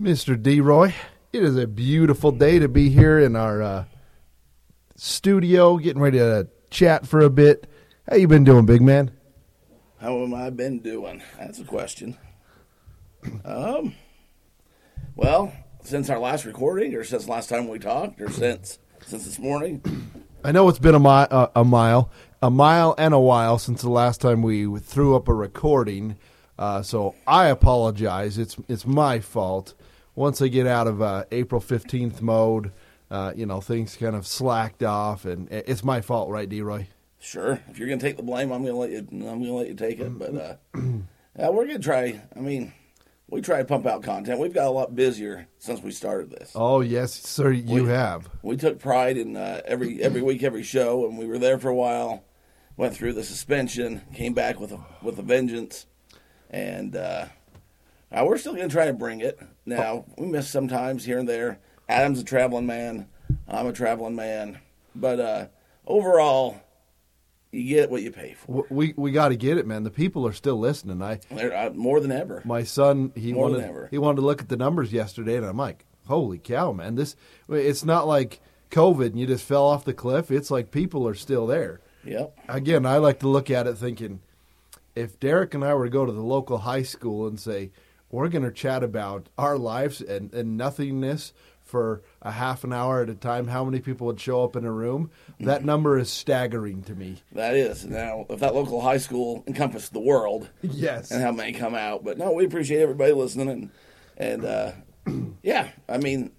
Mr. D. Roy, it is a beautiful day to be here in our uh, studio, getting ready to chat for a bit. How you been doing, big man? How am I been doing? That's a question. Um, well, since our last recording, or since last time we talked, or since since this morning, I know it's been a, mi- uh, a mile, a mile and a while since the last time we threw up a recording. Uh, so I apologize. It's it's my fault. Once I get out of uh, April fifteenth mode, uh, you know things kind of slacked off, and it's my fault, right, D. Roy? sure, if you're gonna take the blame, I'm gonna let you. I'm gonna let you take it. But uh, yeah, we're gonna try. I mean, we try to pump out content. We've got a lot busier since we started this. Oh yes, sir, you We- have. we took pride in uh, every every week, every show, and we were there for a while. Went through the suspension, came back with a with a vengeance, and uh, uh, we're still going to try to bring it. Now we miss sometimes here and there. Adam's a traveling man. I'm a traveling man, but uh, overall, you get what you pay for. We we got to get it, man. The people are still listening. I uh, more than ever. my son he More wanted he wanted to look at the numbers yesterday, and I'm like, holy cow, man! This it's not like COVID and you just fell off the cliff. It's like people are still there. Yep. Again, I like to look at it thinking, if Derek and I were to go to the local high school and say we're going to chat about our lives and, and nothingness for a half an hour at a time, how many people would show up in a room? That number is staggering to me. That is now if that local high school encompassed the world, Yes. and how many come out. But no, we appreciate everybody listening, and and uh, yeah, I mean,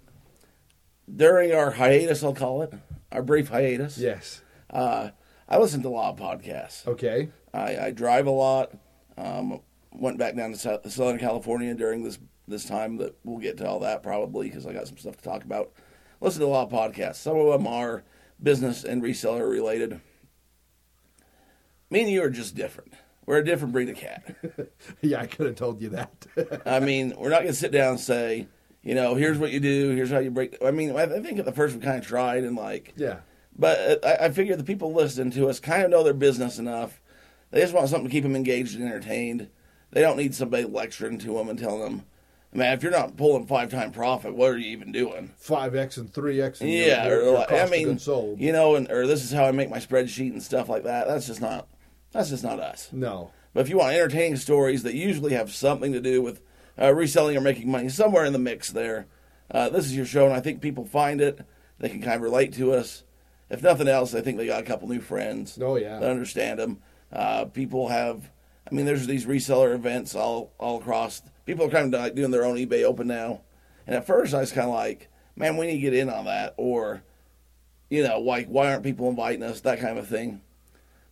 during our hiatus, I'll call it our brief hiatus. Yes. uh, I listen to a lot of podcasts. Okay. I, I drive a lot. Um, went back down to Sou- Southern California during this this time. That we'll get to all that probably because I got some stuff to talk about. Listen to a lot of podcasts. Some of them are business and reseller related. Me and you are just different. We're a different breed of cat. Yeah, I could have told you that. I mean, we're not going to sit down and say, you know, here's what you do, here's how you break. I mean, I I think at the first we kind of tried and like, yeah. But I, I figure the people listening to us kind of know their business enough. They just want something to keep them engaged and entertained. They don't need somebody lecturing to them and telling them, man, if you're not pulling five time profit, what are you even doing? Five X and three X. yeah, or like, I mean, sold. you know, and or this is how I make my spreadsheet and stuff like that. That's just not. That's just not us. No. But if you want entertaining stories that usually have something to do with uh, reselling or making money, somewhere in the mix there, uh, this is your show, and I think people find it. They can kind of relate to us. If nothing else, I think they got a couple new friends Oh yeah. that understand them. Uh, people have, I mean, there's these reseller events all all across. People are kind of like doing their own eBay Open now, and at first I was kind of like, man, we need to get in on that, or, you know, like why aren't people inviting us, that kind of thing.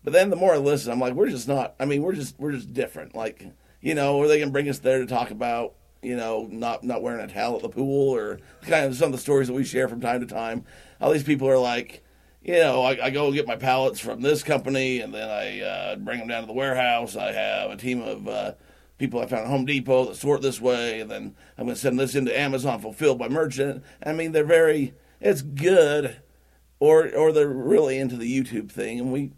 But then the more I listen, I'm like, we're just not. I mean, we're just we're just different. Like, you know, or they can bring us there to talk about, you know, not not wearing a towel at the pool, or kind of some of the stories that we share from time to time. All these people are like, you know, I, I go get my pallets from this company, and then I uh, bring them down to the warehouse. I have a team of uh, people I found at Home Depot that sort this way, and then I'm going to send this into Amazon fulfilled by merchant. I mean, they're very. It's good, or or they're really into the YouTube thing, and we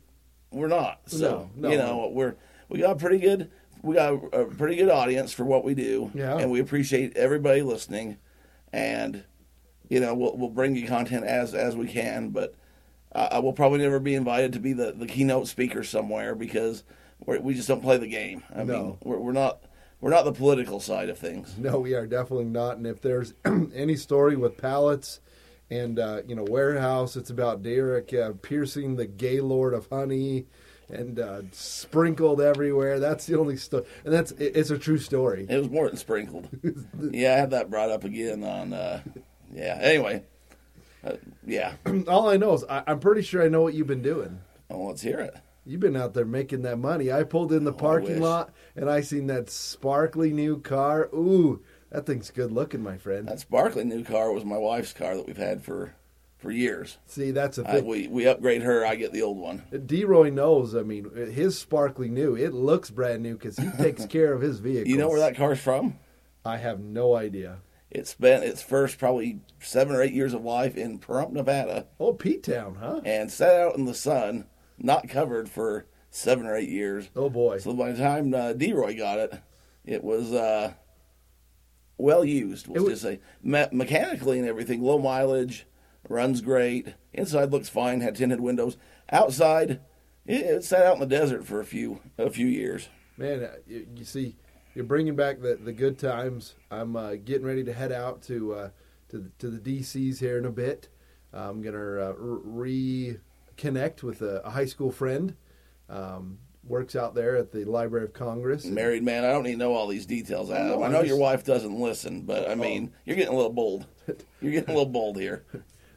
we're not. So No, no. you know, we're we got pretty good we got a pretty good audience for what we do, Yeah. and we appreciate everybody listening, and you know we'll we'll bring you content as as we can, but uh, I will probably never be invited to be the, the keynote speaker somewhere because we're, we just don't play the game. I No. mean, we're, we're not we're not the political side of things. No, we are definitely not. And if there's any story with pallets and uh, you know warehouse, it's about Derek uh, piercing the Gaylord of honey and uh, sprinkled everywhere. That's the only story, and that's it, it's a true story. It was more than sprinkled. yeah, I had that brought up again on. Uh, yeah. Anyway, uh, yeah. All I know is I, I'm pretty sure I know what you've been doing. Well, let's hear it. You've been out there making that money. I pulled in the Oh, parking lot and I seen that sparkly new car. Ooh, that thing's good looking, my friend. That sparkly new car was my wife's car that we've had for for years. See, that's a thing. we we upgrade her, I get the old one. D-Roy knows. I mean, his sparkly new. It looks brand new because he takes care of his vehicle. You know where that car's from? I have no idea. It spent its first probably seven or eight years of life in Pahrump, Nevada, Oh, P Town, huh? and sat out in the sun, not covered for seven or eight years. Oh boy. So by the time uh, D-Roy got it, it was uh, well used. Let's was- just say Me- mechanically and everything, low mileage, runs great. Inside looks fine, had tinted windows. Outside, it, it sat out in the desert for a few a few years. Man, uh, you, you see, you're bringing back the, the good times. I'm uh, getting ready to head out to uh, to the, to the DCs here in a bit. I'm gonna uh, reconnect with a, a high school friend. Um, works out there at the Library of Congress. Married man, I don't need to know all these details. Adam. no, I know just- your wife doesn't listen, but I mean, you're getting a little bold. You're getting a little bold here.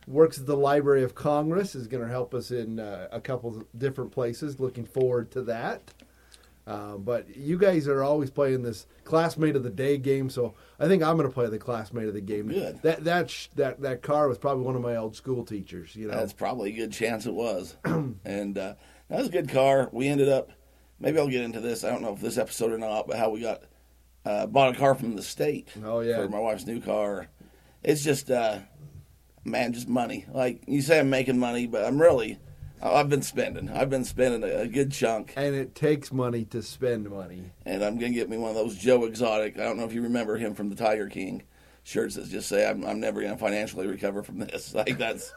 works at the Library of Congress. Is going to help us in uh, a couple different places. Looking forward to that. Uh, but you guys are always playing this classmate of the day game, so I think I'm going to play the classmate of the game. Good. That that sh- that that car was probably one of my old school teachers. You know, That's probably a good chance it was. and uh, that was a good car. We ended up, maybe I'll get into this. I don't know if this episode or not, but how we got uh, bought a car from the state. Oh, yeah. for my wife's new car. It's just, uh, man, just money. Like you say, I'm making money, but I'm really, I've been spending. I've been spending a, a good chunk, and it takes money to spend money. and I'm gonna get me one of those Joe Exotic. I don't know if you remember him from the Tiger King shirts that just say, "I'm, I'm never gonna financially recover from this." Like that's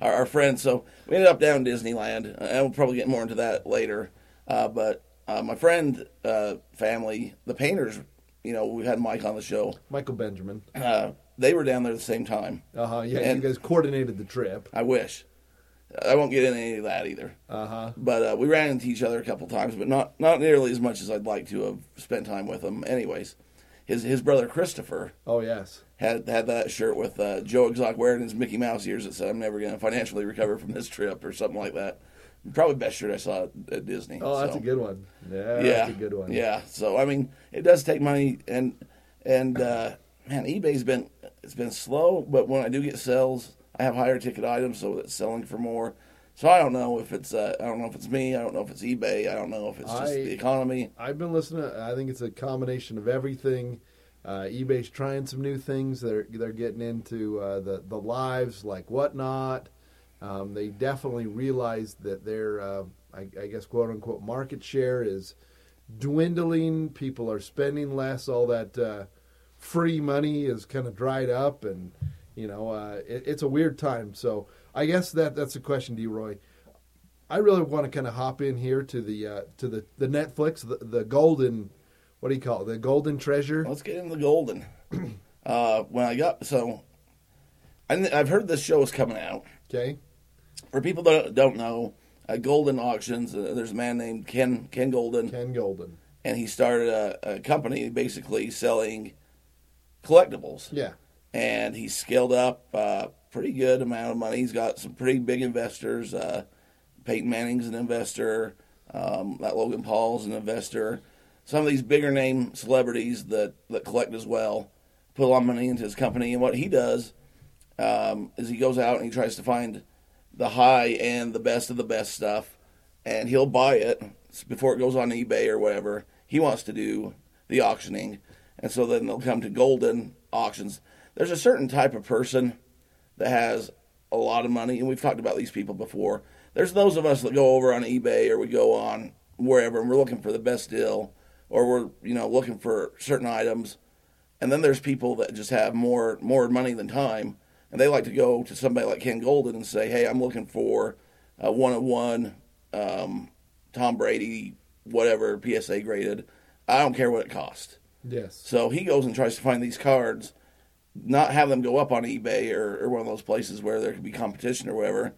our, our friend. So we ended up down in Disneyland, and we'll probably get more into that later. Uh, but uh, my friend, uh, family, the painters, you know, we had Mike on the show. Michael Benjamin. Uh, they were down there at the same time. Uh huh. Yeah, And- you guys coordinated the trip. I wish. I won't get into any of that either. Uh huh. But uh, we ran into each other a couple times, but not not nearly as much as I'd like to have spent time with him. Anyways, his his brother Christopher Oh yes. had had that shirt with uh, Joe Exotic wearing his Mickey Mouse ears that said, "I'm never going to financially recover from this trip" or something like that. Probably best shirt I saw at, at Disney. Oh, that's so. a good one. Yeah, yeah, that's a good one. Yeah. So I mean, it does take money, and and uh, man, eBay's been it's been slow, but when I do get sales, I have higher ticket items, so it's selling for more. So I don't know if it's uh, I don't know if it's me, I don't know if it's eBay, I don't know if it's just I- the economy. I've been listening. I think it's a combination of everything. Uh, eBay's trying some new things. They're they're getting into uh, the the lives like whatnot. Um, they definitely realize that their uh, I, I guess quote unquote market share is dwindling. People are spending less. All that uh, free money is kind of dried up, and you know uh, it, it's a weird time. So I guess that that's a question, D. Roy. I really want to kind of hop in here to the uh, to the the Netflix the, the golden what do you call it the golden treasure Let's get into the golden. uh, when I got so, I, I've heard this show is coming out. okay For people that don't know, uh, Goldin Auctions. Uh, there's a man named Ken Ken Goldin. Ken Goldin and he started a, a company basically selling collectibles. yeah And he's scaled up uh, pretty good amount of money. He's got some pretty big investors. Uh, Peyton Manning's an investor. Um, that Logan Paul's an investor. Some of these bigger name celebrities that, that collect as well put a lot of money into his company. And what he does um, is he goes out and he tries to find the high and the best of the best stuff, and he'll buy it before it goes on eBay or whatever. He wants to do the auctioning, and so then they'll come to Goldin auctions. There's a certain type of person that has a lot of money, and we've talked about these people before. There's those of us that go over on eBay or we go on wherever, and we're looking for the best deal, or we're you know looking for certain items. And then there's people that just have more more money than time, and they like to go to somebody like Ken Goldin and say, "Hey, I'm looking for a one on one Tom Brady, whatever PSA graded. I don't care what it costs." yes So he goes and tries to find these cards, not have them go up on eBay or, or one of those places where there could be competition or whatever.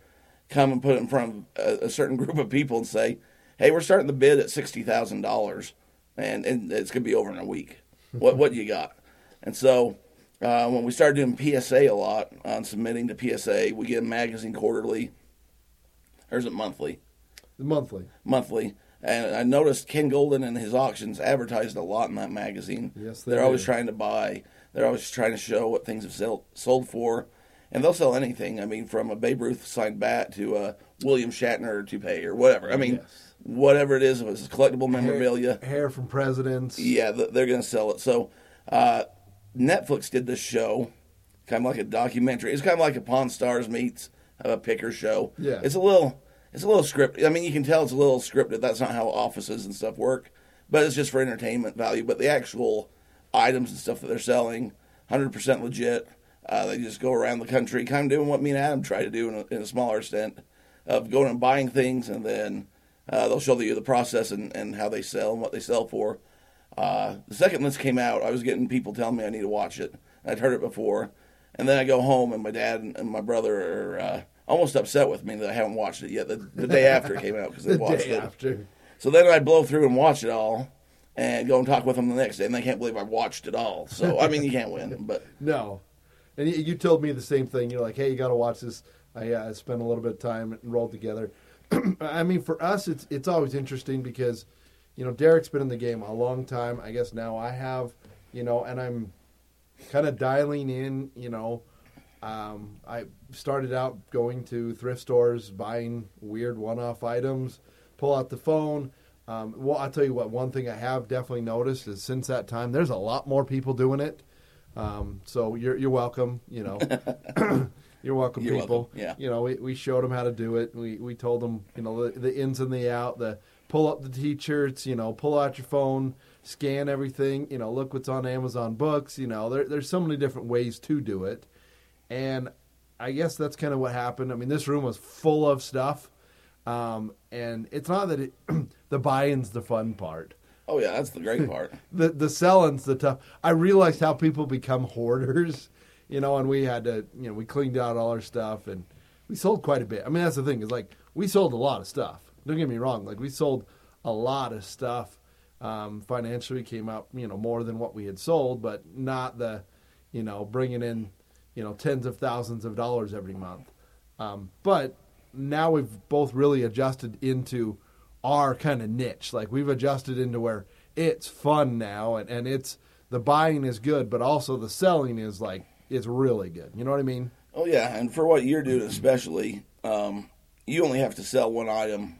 Come and put it in front of a, a certain group of people and say, "Hey, we're starting the bid at sixty thousand dollars, and and it's gonna be over in a week. What what you got?" And so uh, when we started doing PSA a lot on submitting to PSA, we get a magazine quarterly, or is it monthly? monthly monthly. And I noticed Ken Goldin and his auctions advertised a lot in that magazine. Yes, they they're always trying to buy. They're always trying to show what things have sell, sold for, and they'll sell anything. I mean, from a Babe Ruth signed bat to a William Shatner toupee or whatever. I mean, Yes. whatever it is, if it's collectible memorabilia. hair, hair from presidents Yeah, they're going to sell it. So uh, Netflix did this show, kind of like a documentary. It's kind of like a Pawn Stars meets a Picker show. Yeah. it's a little it's a little scripted. I mean, you can tell it's a little scripted. That's not how offices and stuff work, but it's just for entertainment value. But the actual items and stuff that they're selling, hundred percent legit. Uh, they just go around the country, kind of doing what me and Adam try to do in a, in a smaller extent of going and buying things, and then uh, they'll show you the process and, and how they sell and what they sell for. Uh, the second this came out, I was getting people telling me I need to watch it. I'd heard it before, and then I go home and my dad and my brother are uh, almost upset with me that I haven't watched it yet. The, the day after it came out because they The watched day it. after. So then I blow through and watch it all, and go and talk with them the next day, and they can't believe I watched it all. So I mean, you can't win, but No. And you, you told me the same thing. You're like, hey, you got to watch this. I uh, spent a little bit of time and rolled together. I mean, for us, it's it's always interesting because, you know, Derek's been in the game a long time. I guess now I have, you know, and I'm kind of dialing in. You know, um, I started out going to thrift stores, buying weird one-off items. Pull out the phone. Um, well, I'll tell you what. One thing I have definitely noticed is since that time, there's a lot more people doing it. Um, so you're you're welcome. You know, you're welcome, You're people. welcome, yeah. You know, we, we showed them how to do it. We we told them, you know, the, the ins and the out. The pull up the t-shirts. You know, pull out your phone, scan everything. You know, look what's on Amazon Books. You know, there, there's so many different ways to do it, and I guess that's kind of what happened. I mean, this room was full of stuff, um, and it's not that it, the buy-in's the fun part oh yeah, that's the great part. the the selling's the tough. I realized how people become hoarders, you know, and we had to, you know, we cleaned out all our stuff and we sold quite a bit. I mean, that's the thing is like we sold a lot of stuff. Don't get me wrong, like we sold a lot of stuff. Um, financially came out, you know, more than what we had sold, but not the, you know, bringing in, you know, tens of thousands of dollars every month. Um, but now we've both really adjusted into our kind of niche. Like we've adjusted into where it's fun now and, and it's the buying is good, but also the selling is like it's really good. You know what I mean? Oh yeah, and for what you're doing especially, um, you only have to sell one item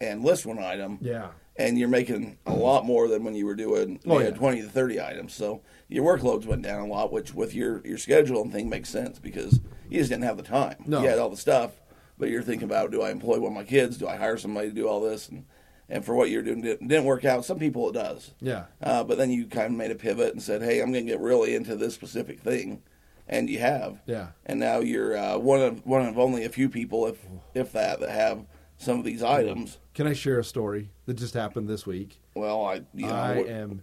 and list one item, Yeah. and you're making a lot more than when you were doing you Oh, had yeah. 20 to 30 items. So your workloads went down a lot, which with your your schedule and thing makes sense because you just didn't have the time. No. You had all the stuff, but you're thinking about do I employ one of my kids? Do I hire somebody to do all this? And and for what you're doing didn't, didn't work out. Some people it does. Yeah. Uh, but then you kind of made a pivot and said, "Hey, I'm going to get really into this specific thing," and you have. Yeah. And now you're uh, one of one of only a few people, if if that, that have some of these items. Can I share a story that just happened this week? Well, I you know I what- am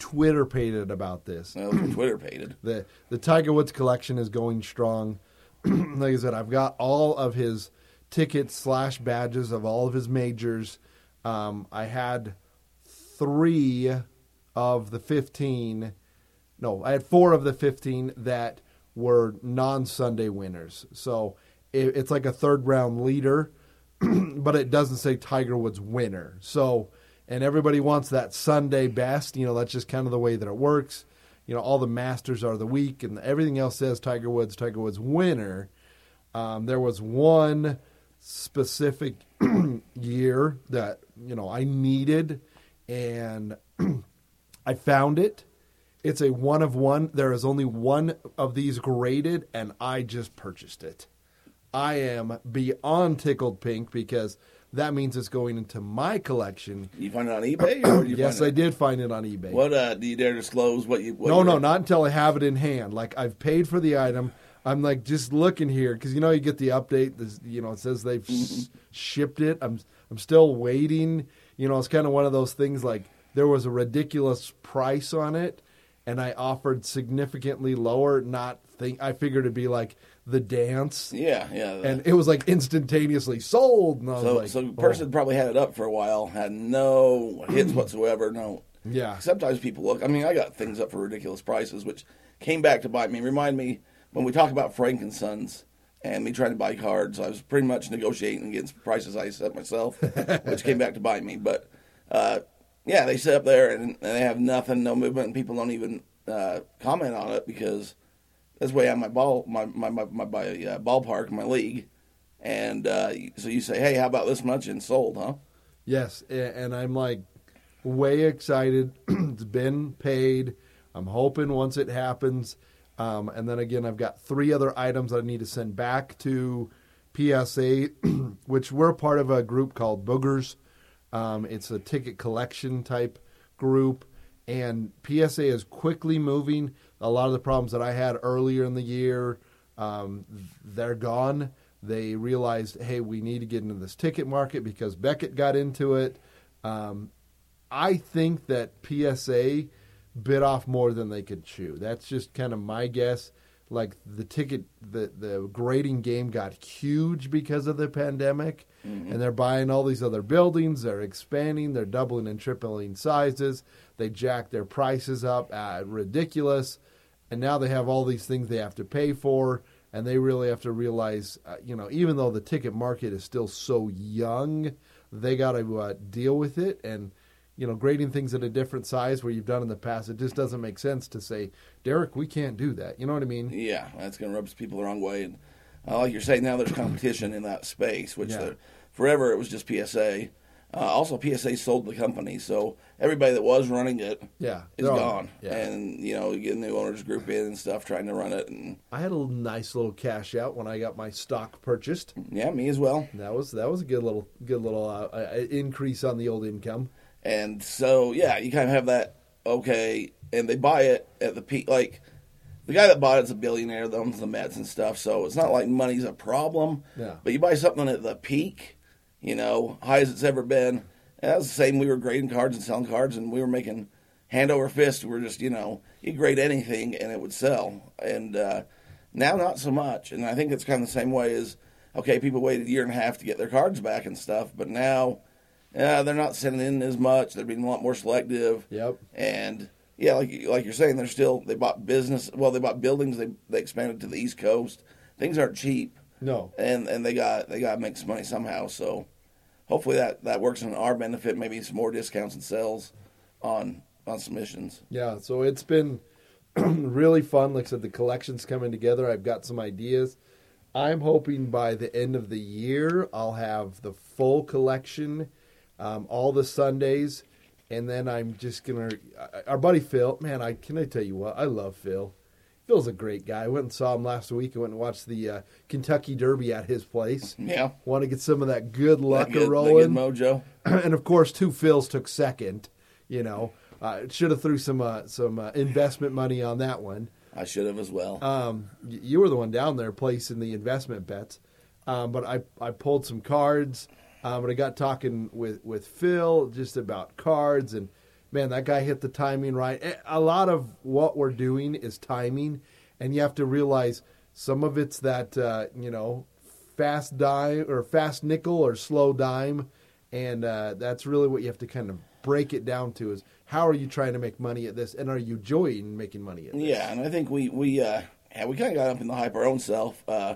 Twitter pated about this. well, Twitter pated. the the Tiger Woods collection is going strong. like I said, I've got all of his tickets slash badges of all of his majors. Um, I had three of the fifteen. No, I had four of the fifteen that were non Sunday winners. So it, it's like a third round leader, but it doesn't say Tiger Woods winner. So and everybody wants that Sunday best. You know, that's just kind of the way that it works. You know, all the Masters are the week, and everything else says Tiger Woods, Tiger Woods winner. Um, there was one specific year that you know I needed, and I found it. It's a one of one. There is only one of these graded, and I just purchased it. I am beyond tickled pink because that means it's going into my collection. You find it on eBay, or you Yes, I did find it on eBay. What uh, do you dare disclose? What you? What no, no, not until I have it in hand. Like I've paid for the item. I'm like just looking here because you know you get the update. This, you know, it says they've Mm-hmm. shipped it. I'm I'm still waiting. You know, it's kind of one of those things. Like there was a ridiculous price on it, and I offered significantly lower. Not think I figured it'd be like the dance, Yeah, yeah. and it was like instantaneously sold. And I was so, like, so the oh. person probably had it up for a while, had no hits whatsoever. No. yeah, Sometimes people look. I mean, I got things up for ridiculous prices, which came back to bite me. Remind me when we talk about Frank and Sons and me trying to buy cards. I was pretty much negotiating against prices I set myself, which came back to bite me. But uh, yeah, they sit up there and, and they have nothing, no movement, and people don't even uh, comment on it because that's way have my ball, my my my, my, my uh, ballpark, my league. And uh, so you say, hey, how about this much and sold, huh? Yes, and I'm like way excited. it's been paid. I'm hoping once it happens. Um, and then again, I've got three other items that I need to send back to PSA, which we're part of a group called Boogers. Um, it's a ticket collection type group, and PSA is quickly moving. A lot of the problems that I had earlier in the year, um, they're gone. They realized, hey, we need to get into this ticket market because Beckett got into it. Um, I think that PSA bit off more than they could chew. That's just kind of my guess. Like the ticket, the the grading game got huge because of the pandemic, and they're buying all these other buildings. They're expanding. They're doubling and tripling sizes. They jack their prices up uh, ridiculous, and now they have all these things they have to pay for, and they really have to realize, uh, you know, even though the ticket market is still so young, they got to uh, deal with it and you know, grading things at a different size where you've done in the past, it just doesn't make sense to say, Derek, we can't do that. You know what I mean? Yeah, that's going to rub people the wrong way. And uh, like you're saying, now there's competition in that space, which Yeah. forever it was just PSA. Uh, also, PSA sold the company, so everybody that was running it Yeah, is gone. yeah. And you know, you the owners group in and stuff trying to run it, and I had a nice little cash out when I got my stock purchased. yeah, me as well. That was that was a good little good little uh, uh, increase on the old income. And so, yeah, you kind of have that okay, and they buy it at the peak. Like the guy that bought it's a billionaire that owns the Mets and stuff, so it's not like money's a problem. Yeah. But you buy something at the peak, you know, high as it's ever been. And that was the same. We were grading cards and selling cards, and we were making hand over fist. We were just, you know, you grade anything and it would sell. And uh, now, not so much. And I think it's kind of the same way as okay, people waited a year and a half to get their cards back and stuff, but now, yeah, they're not sending in as much. They're being a lot more selective. Yep. And yeah, like like you're saying, they're still they bought business. Well, they bought buildings. They they expanded to the East Coast. Things aren't cheap No. and and they got they got to make some money somehow. So hopefully that that works in our benefit. Maybe some more discounts and sales on on submissions. Yeah, so it's been really fun. Like I said, the collection's coming together. I've got some ideas. I'm hoping by the end of the year, I'll have the full collection, um, all the Sundays, and then I'm just gonna. Our buddy Phil, man, I can I tell you what, I love Phil. Phil's a great guy. I went and saw him last week. I went and watched the uh, Kentucky Derby at his place. Yeah, Want to get some of that good luck that good, rolling good mojo. and of course, two Phils took second. You know, uh, should have threw some uh, some uh, investment money on that one. I should have as well. Um, you were the one down there placing the investment bets, um, but I I pulled some cards. Um, but I got talking with with Phil just about cards, and man, that guy hit the timing right. Eh, A lot of what we're doing is timing, and you have to realize some of it's that uh, you know fast dime or fast nickel or slow dime, and uh, that's really what you have to kind of break it down to is how are you trying to make money at this, and are you enjoying making money at this? yeah, and I think we we uh, yeah, we kind of got up in the hype our own self. Uh,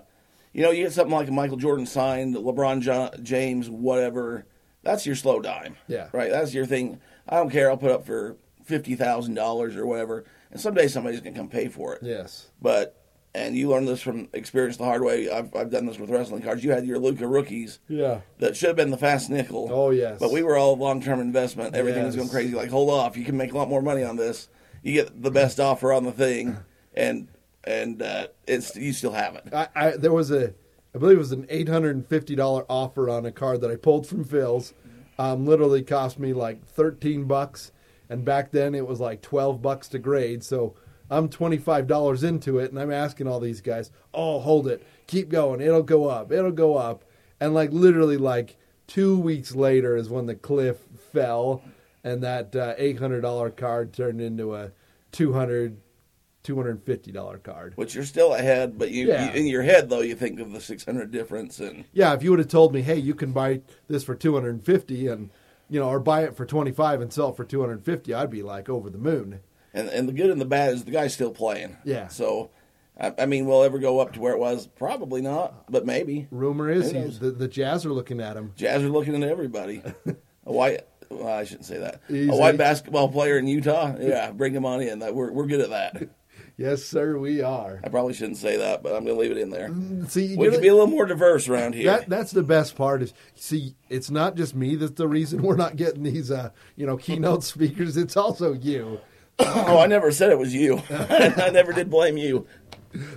you know, you get something like a Michael Jordan signed, LeBron jo- James, whatever. That's your slow dime. Yeah. Right. That's your thing. I don't care. I'll put up for fifty thousand dollars or whatever, and someday somebody's gonna come pay for it. Yes. But and you learn this from experience the hard way. I've I've done this with wrestling cards. You had your Luca rookies Yeah. that should have been the fast nickel. Oh, yes. But we were all long term investment. Everything was going crazy. Like, hold off, you can make a lot more money on this. You get the best offer on the thing, and and uh, it's you still have it. I, I there was a I believe it was an eight hundred and fifty dollar offer on a card that I pulled from Phil's. Um, literally cost me like thirteen bucks, and back then it was like twelve bucks to grade. So I'm twenty five dollars into it, and I'm asking all these guys, "Oh, hold it, keep going, it'll go up, it'll go up," and like literally like two weeks later is when the cliff fell, and that uh, eight hundred dollar card turned into a two hundred. Two hundred and fifty dollar card. Which you're still ahead, but you, Yeah. you in your head though you think of the six hundred difference, and Yeah, if you would have told me, hey, you can buy this for 250 and you know, or buy it for 25 and sell it for 250, I'd be like over the moon. and and the good and the bad is the guy's still playing. Yeah. So, I, I mean, will ever go up to where it was? Probably not, but maybe. Rumor is he's, the, the Jazz are looking at him. Jazz are looking at everybody. a white, well, I shouldn't say that. Easy. A white basketball player in Utah. Yeah, bring him on in. That we're we're good at that. Yes, sir, we are. I probably shouldn't say that, but I'm going to leave it in there. See, We you're can be a little more diverse around here. that that's the best part is see, it's not just me that's the reason we're not getting these uh, you know, keynote speakers, it's also you. oh, I never said it was you. I never did blame you.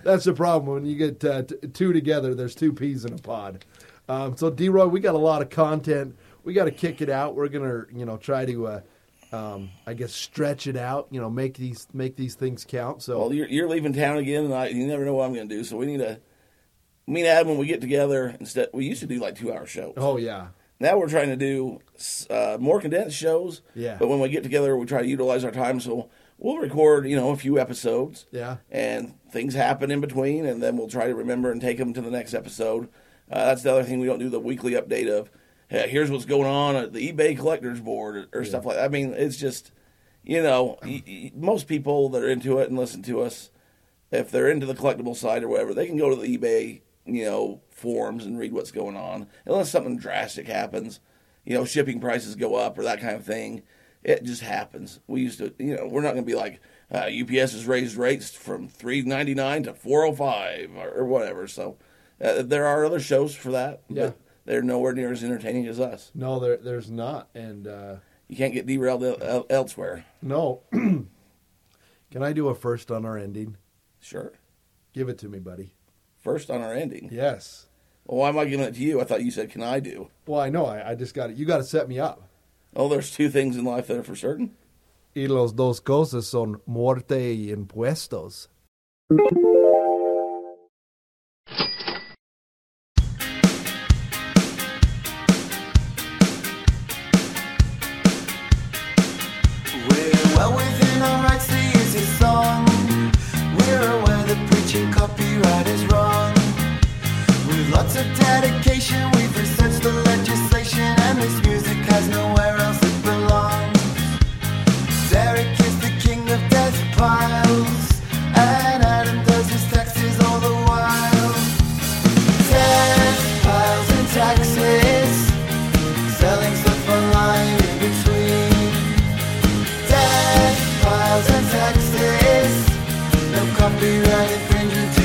That's the problem when you get uh, t- two together. There's two peas in a pod. Um, so, D. Roy, we got a lot of content. We got to kick it out. We're gonna, you know, try to, uh, um, I guess, stretch it out. You know, make these make these things count. So, Well, you're, you're leaving town again, and I, you never know what I'm going to do. So we need to. Me and Adam, when we get together, instead we used to do like two hour shows. oh yeah, Now we're trying to do uh, more condensed shows. Yeah. But when we get together, we try to utilize our time. So we'll record, you know, a few episodes. Yeah. And things happen in between, and then we'll try to remember and take them to the next episode. Uh, that's the other thing we don't do the weekly update of. Hey, here's what's going on at the eBay collectors board or, or stuff like that. I mean, it's just, you know, y- y- most people that are into it and listen to us, if they're into the collectible side or whatever, they can go to the eBay, you know, forums and read what's going on. Unless something drastic happens, you know, shipping prices go up or that kind of thing. It just happens. We used to, you know, we're not going to be like uh, UPS has raised rates from three ninety nine to four oh five or, or whatever. So uh, there are other shows for that. Yeah. But they're nowhere near as entertaining as us. no, there, there's not, and uh, You can't get derailed el- el- elsewhere. no. Can I do a first on our ending? Sure. Give it to me, buddy. First on our ending. Yes. Well, why am I giving it to you? I thought you said, "Can I do?" Well, I know. I, I just got it. You got to set me up. Oh, there's two things in life that are for certain. Y los dos cosas son muerte y impuestos. Copyright infringement to be